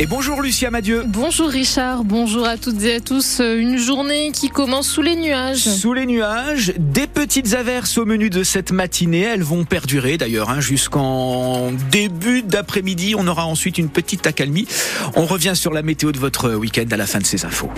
Et bonjour Lucia Madieu. Bonjour Richard, bonjour à toutes et à tous. Une journée qui commence sous les nuages. Sous les nuages, des petites averses au menu de cette matinée. Elles vont perdurer d'ailleurs hein, jusqu'en début d'après-midi. On aura ensuite une petite accalmie. On revient sur la météo de votre week-end à la fin de ces infos.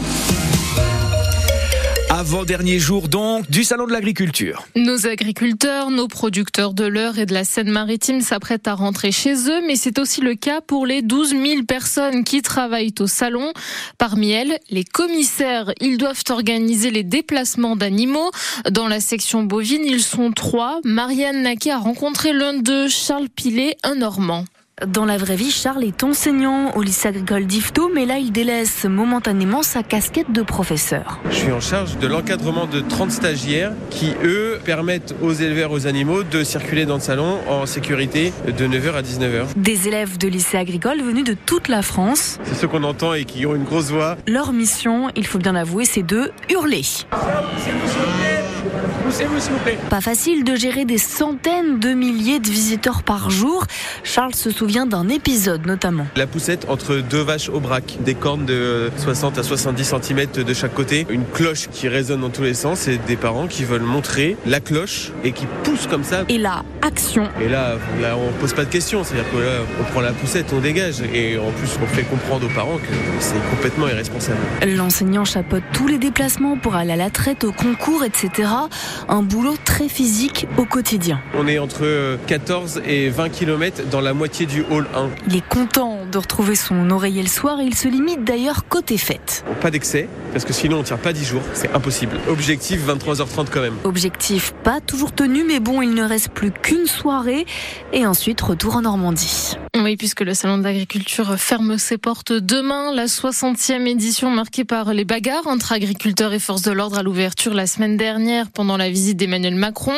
Avant-dernier jour donc du Salon de l'Agriculture. Nos agriculteurs, nos producteurs de l'heure et de la Seine-Maritime s'apprêtent à rentrer chez eux, mais c'est aussi le cas pour les 12 000 personnes qui travaillent au salon. Parmi elles, les commissaires. Ils doivent organiser les déplacements d'animaux. Dans la section bovine, ils sont trois. Marianne Naquet a rencontré l'un d'eux, Charles Pilet, un Normand. Dans la vraie vie, Charles est enseignant au lycée agricole d'Ifto, mais là, il délaisse momentanément sa casquette de professeur. Je suis en charge de l'encadrement de 30 stagiaires qui, eux, permettent aux éleveurs, aux animaux de circuler dans le salon en sécurité de 9h à 19h. Des élèves de lycée agricole venus de toute la France. C'est ceux qu'on entend et qui ont une grosse voix. Leur mission, il faut bien l'avouer, c'est de hurler. Pas facile de gérer des centaines de milliers de visiteurs par jour. Charles se souvient d'un épisode notamment. La poussette entre deux vaches au braque, des cornes de 60 à 70 cm de chaque côté, une cloche qui résonne dans tous les sens et des parents qui veulent montrer la cloche et qui poussent comme ça. Et là, action. Et là, là on pose pas de questions, c'est-à-dire qu'on prend la poussette, on dégage et en plus on fait comprendre aux parents que c'est complètement irresponsable. L'enseignant chapeaute tous les déplacements pour aller à la traite, au concours, etc. Un boulot très physique au quotidien. On est entre 14 et 20 km dans la moitié du hall 1. Il est content de retrouver son oreiller le soir et il se limite d'ailleurs côté fête. Pas d'excès, parce que sinon on tient pas 10 jours, c'est impossible. Objectif 23h30 quand même. Objectif pas toujours tenu, mais bon, il ne reste plus qu'une soirée et ensuite retour en Normandie. Oui, puisque le salon de l'agriculture ferme ses portes demain, la 60e édition marquée par les bagarres entre agriculteurs et forces de l'ordre à l'ouverture la semaine dernière pendant la visite d'Emmanuel Macron,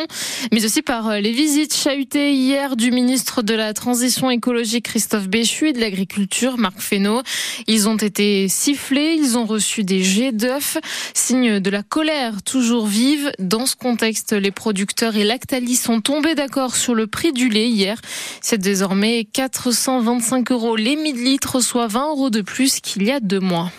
mais aussi par les visites chahutées hier du ministre de la Transition écologique Christophe Béchu et de l'agriculture Marc Fesneau. Ils ont été sifflés, ils ont reçu des jets d'œufs, signe de la colère toujours vive. Dans ce contexte, les producteurs et Lactalis sont tombés d'accord sur le prix du lait hier. C'est désormais 425 euros les 1000 litres, soit 20 euros de plus qu'il y a deux mois.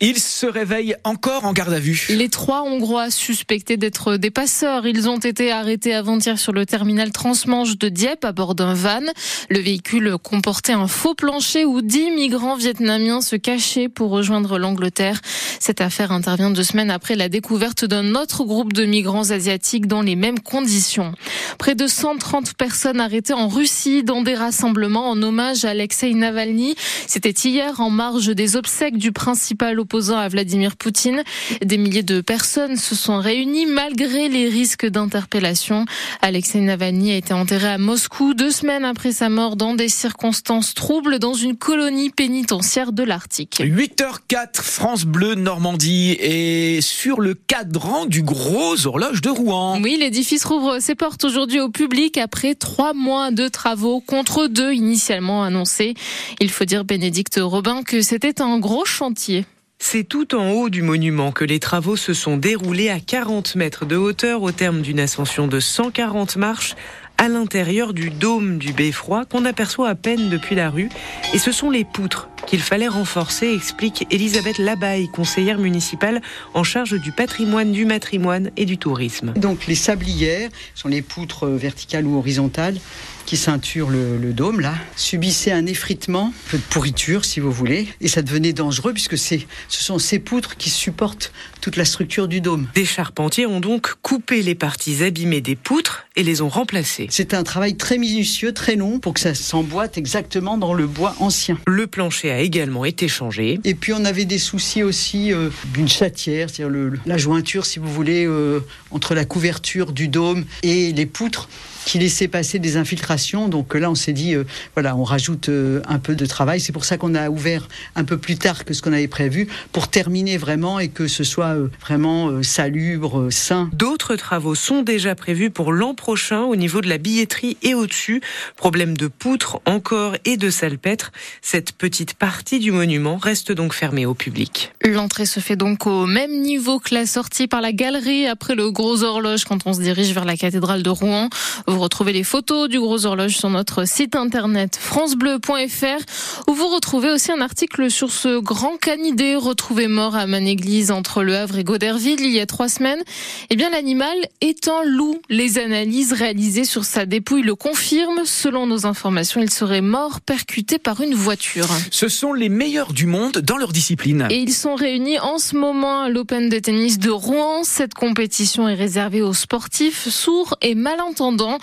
Ils se réveillent encore en garde à vue. Les trois Hongrois suspectés d'être des passeurs, ils ont été arrêtés avant-hier sur le terminal transmanche de Dieppe à bord d'un van. Le véhicule comportait un faux plancher où 10 migrants vietnamiens se cachaient pour rejoindre l'Angleterre. Cette affaire intervient deux semaines après la découverte d'un autre groupe de migrants asiatiques dans les mêmes conditions. Près de 130 personnes arrêtées en Russie dans des rassemblements en hommage à Alexei Navalny. C'était hier en marge des obsèques du principal opposant à Vladimir Poutine. Des milliers de personnes se sont réunies malgré les risques d'interpellation. Alexei Navalny a été enterré à Moscou deux semaines après sa mort dans des circonstances troubles dans une colonie pénitentiaire de l'Arctique. 8h04, France Bleu Normandie est sur le cadran du gros horloge de Rouen. Oui, l'édifice rouvre ses portes aujourd'hui au public après trois mois de travaux contre deux initialement annoncés. Il faut dire, Bénédicte Robin, que c'était un gros chantier. C'est tout en haut du monument que les travaux se sont déroulés à 40 mètres de hauteur au terme d'une ascension de 140 marches à l'intérieur du dôme du beffroi qu'on aperçoit à peine depuis la rue. Et ce sont les poutres qu'il fallait renforcer, explique Elisabeth Labaille, conseillère municipale en charge du patrimoine, du matrimoine et du tourisme. Donc les sablières sont les poutres verticales ou horizontales qui ceinturent le, le, dôme là, subissaient un effritement, un peu de pourriture si vous voulez, et ça devenait dangereux puisque ce sont ces poutres qui supportent toute la structure du dôme. Des charpentiers ont donc coupé les parties abîmées des poutres et les ont remplacées. C'est un travail très minutieux, très long pour que ça s'emboîte exactement dans le bois ancien. Le plancher a également été changé. Et puis on avait des soucis aussi euh, d'une chatière, c'est-à-dire la jointure si vous voulez euh, entre la couverture du dôme et les poutres qui laissait passer des infiltrations. Donc là, on s'est dit, euh, voilà, on rajoute euh, un peu de travail. C'est pour ça qu'on a ouvert un peu plus tard que ce qu'on avait prévu, pour terminer vraiment et que ce soit euh, vraiment salubre, sain. D'autres travaux sont déjà prévus pour l'an prochain au niveau de la billetterie et au-dessus. Problème de poutres encore et de salpêtre. Cette petite partie du monument reste donc fermée au public. L'entrée se fait donc au même niveau que la sortie par la galerie après le gros horloge quand on se dirige vers la cathédrale de Rouen. Vous Vous retrouvez les photos du gros horloge sur notre site internet francebleu.fr où vous retrouvez aussi un article sur ce grand canidé retrouvé mort à Manéglise entre Le Havre et Goderville il y a trois semaines. Eh bien, l'animal est un loup. Les analyses réalisées sur sa dépouille le confirment. Selon nos informations, il serait mort percuté par une voiture. Ce sont les meilleurs du monde dans leur discipline. Et ils sont réunis en ce moment à l'Open de tennis de Rouen. Cette compétition est réservée aux sportifs sourds et malentendants.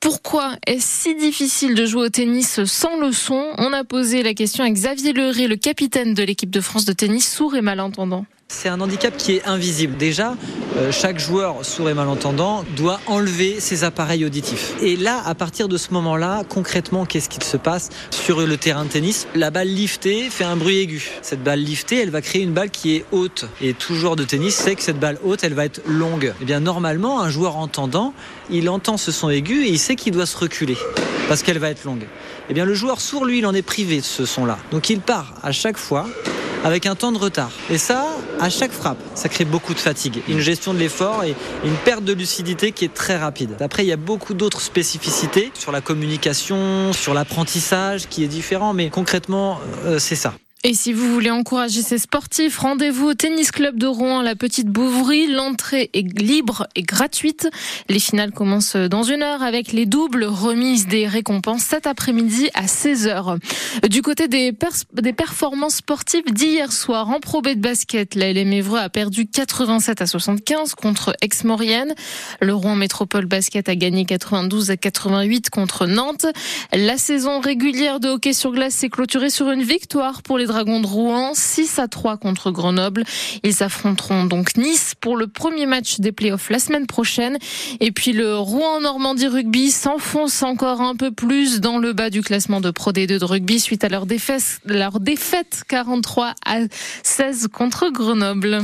Pourquoi est-ce si difficile de jouer au tennis sans le son On a posé la question à Xavier Leray, le capitaine de l'équipe de France de tennis sourd et malentendant. C'est un handicap qui est invisible. Déjà, euh, chaque joueur sourd et malentendant doit enlever ses appareils auditifs. Et là, à partir de ce moment-là, concrètement, qu'est-ce qu'il se passe sur le terrain de tennis? La balle liftée fait un bruit aigu. Cette balle liftée, elle va créer une balle qui est haute. Et tout joueur de tennis sait que cette balle haute, elle va être longue. Et eh bien, normalement, un joueur entendant, il entend ce son aigu et il sait qu'il doit se reculer parce qu'elle va être longue. Eh bien, le joueur sourd, lui, il en est privé de ce son-là. Donc, il part à chaque fois avec un temps de retard. Et ça, à chaque frappe, ça crée beaucoup de fatigue, une gestion de l'effort et une perte de lucidité qui est très rapide. Après, il y a beaucoup d'autres spécificités sur la communication, sur l'apprentissage qui est différent, mais concrètement, euh, c'est ça. Et si vous voulez encourager ces sportifs, rendez-vous au Tennis Club de Rouen, la Petite Bouvry. L'entrée est libre et gratuite. Les finales commencent dans une heure avec les doubles remises des récompenses cet après-midi à 16h. Du côté des, performances sportives d'hier soir en Pro B de basket, la LM Évreux a perdu 87 à 75 contre Aix-Maurienne. Le Rouen Métropole Basket a gagné 92 à 88 contre Nantes. La saison régulière de hockey sur glace s'est clôturée sur une victoire pour les Dragons de Rouen, 6 à 3 contre Grenoble. Ils affronteront donc Nice pour le premier match des playoffs la semaine prochaine. Et puis le Rouen Normandie Rugby s'enfonce encore un peu plus dans le bas du classement de Pro D2 de rugby suite à leur défaite, leur défaite 43 à 16 contre Grenoble.